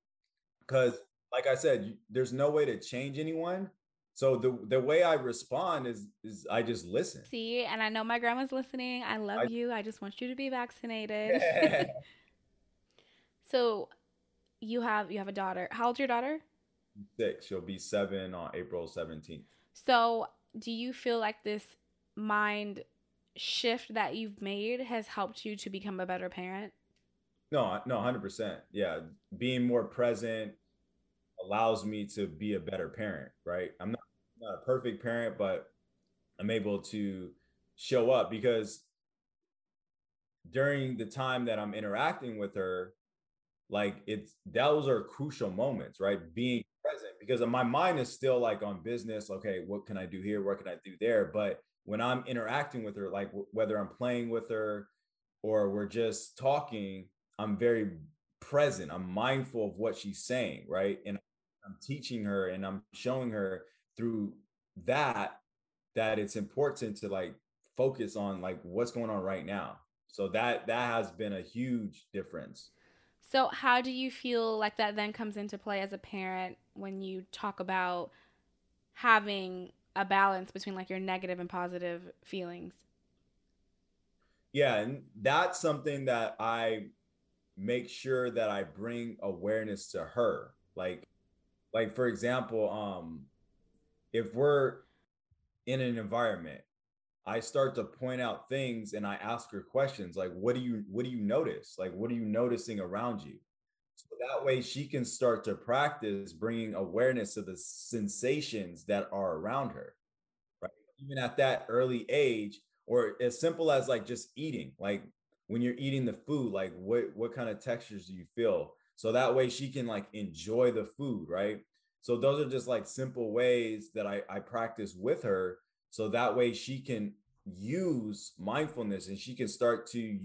Because, like I said, you, there's no way to change anyone. So the the way I respond is is I just listen. See, and I know my grandma's listening. I love I, you. I just want you to be vaccinated. so you have you have a daughter. How old's your daughter? Six. She'll be seven on April 17th. So do you feel like this mind shift that you've made has helped you to become a better parent? No, no, 100%. Yeah. Being more present allows me to be a better parent, right? I'm not, not a perfect parent, but I'm able to show up because during the time that I'm interacting with her, like it's those are crucial moments right? Being present because my mind is still like on business. Okay what can i do here? What can i do there? But when i'm interacting with her like w- whether i'm playing with her or we're just talking i'm very present. I'm mindful of what she's saying right? And i'm teaching her and i'm showing her through that that it's important to like focus on like what's going on right now. So that that has been a huge difference so, how do you feel like that then comes into play as a parent when you talk about having a balance between like your negative and positive feelings? Yeah, and that's something that I make sure that I bring awareness to her. Like like for example, um if we're in an environment I start to point out things and I ask her questions like what do you what do you notice? Like what are you noticing around you? So that way she can start to practice bringing awareness to the sensations that are around her, right? Even at that early age, or as simple as like just eating, like when you're eating the food, like what what kind of textures do you feel? So that way she can like enjoy the food, right? So those are just like simple ways that I, I practice with her. So that way she can use mindfulness and she can start to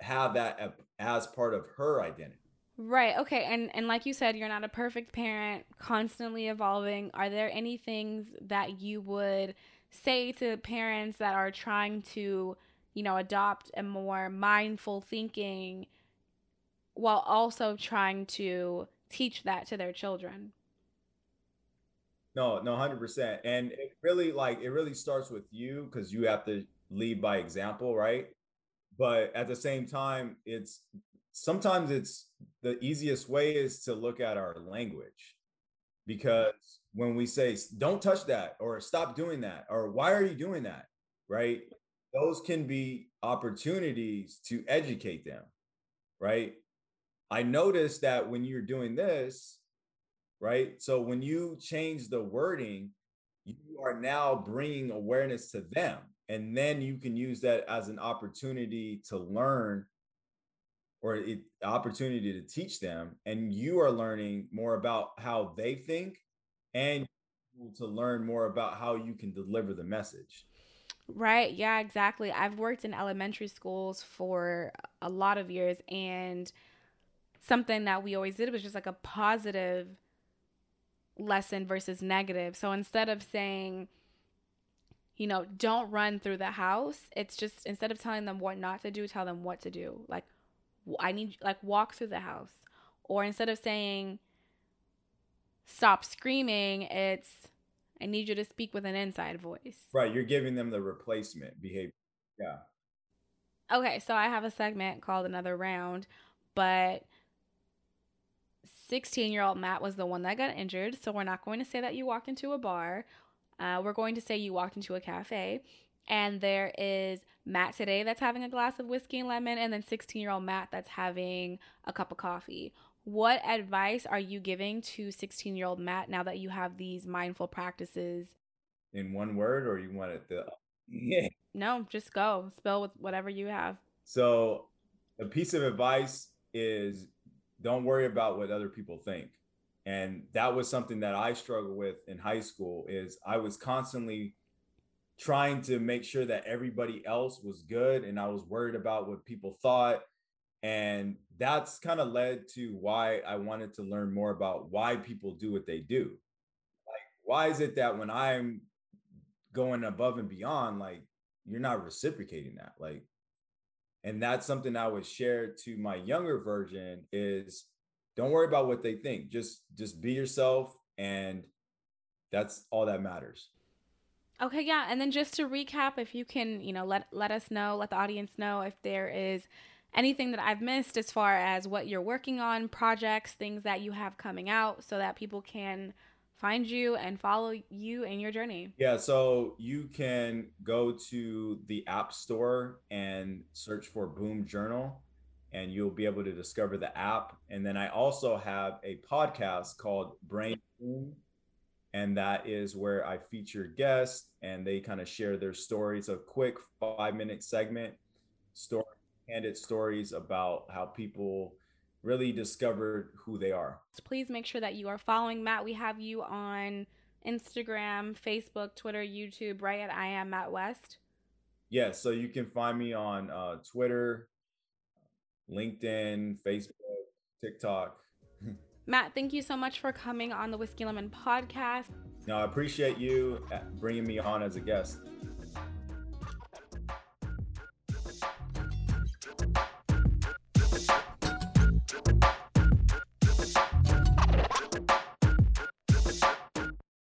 have that as part of her identity. Right. Okay. And and like you said, you're not a perfect parent, constantly evolving. Are there any things that you would say to parents that are trying to, you know, adopt a more mindful thinking while also trying to teach that to their children? No, no, 100%. And it really like it really starts with you cuz you have to lead by example, right? But at the same time, it's sometimes it's the easiest way is to look at our language because when we say don't touch that or stop doing that or why are you doing that right those can be opportunities to educate them right i noticed that when you're doing this right? So when you change the wording you are now bringing awareness to them and then you can use that as an opportunity to learn or it, opportunity to teach them and you are learning more about how they think and to learn more about how you can deliver the message. Right yeah exactly. I've worked in elementary schools for a lot of years and something that we always did was just like a positive lesson versus negative so instead of saying you know don't run through the house it's just instead of telling them what not to do tell them what to do like I need like walk through the house. Or instead of saying stop screaming, it's I need you to speak with an inside voice. Right, you're giving them the replacement behavior. Yeah. Okay, so I have a segment called Another Round, but 16 year old Matt was the one that got injured. So we're not going to say that you walked into a bar. Uh, we're going to say you walked into a cafe. And there is Matt today that's having a glass of whiskey and lemon, and then 16 year old Matt that's having a cup of coffee. What advice are you giving to 16 year old Matt now that you have these mindful practices? In one word, or you want it to? Yeah. No, just go. Spill with whatever you have. So, a piece of advice is don't worry about what other people think. And that was something that I struggled with in high school is I was constantly trying to make sure that everybody else was good and I was worried about what people thought. And that's kind of led to why I wanted to learn more about why people do what they do. Like, why is it that when I'm going above and beyond, like, you're not reciprocating that? Like, and that's something I would share to my younger version is don't worry about what they think. Just just be yourself and that's all that matters. Okay, yeah. And then just to recap, if you can, you know, let let us know, let the audience know if there is anything that I've missed as far as what you're working on, projects, things that you have coming out so that people can find you and follow you in your journey. Yeah, so you can go to the App Store and search for Boom Journal and you'll be able to discover the app. And then I also have a podcast called Brain Boom and that is where I feature guests and they kind of share their stories. A quick five minute segment, story, candid stories about how people really discovered who they are. Please make sure that you are following Matt. We have you on Instagram, Facebook, Twitter, YouTube, right at I am Matt West. Yes, yeah, so you can find me on uh, Twitter, LinkedIn, Facebook, TikTok. Matt, thank you so much for coming on the Whiskey Lemon podcast. No, I appreciate you uh, bringing me on as a guest.